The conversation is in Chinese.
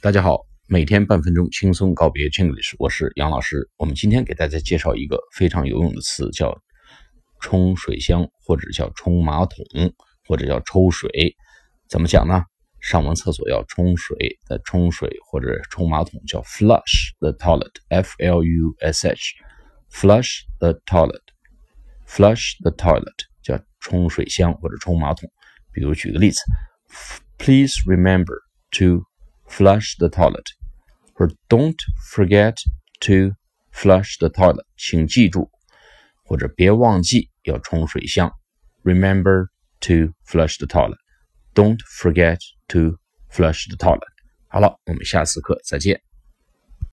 大家好，每天半分钟轻松告别 Chinglish，我是杨老师。我们今天给大家介绍一个非常有用的词，叫冲水箱，或者叫冲马桶，或者叫抽水。怎么讲呢？上完厕所要冲水的冲水，或者冲马桶叫 flush the toilet，f l u s h，flush the toilet，flush the toilet 叫冲水箱或者冲马桶。比如举个例子，Please remember to Flush the toilet，或者 Don't forget to flush the toilet，请记住或者别忘记要冲水箱。Remember to flush the toilet，Don't forget to flush the toilet。好了，我们下次课再见。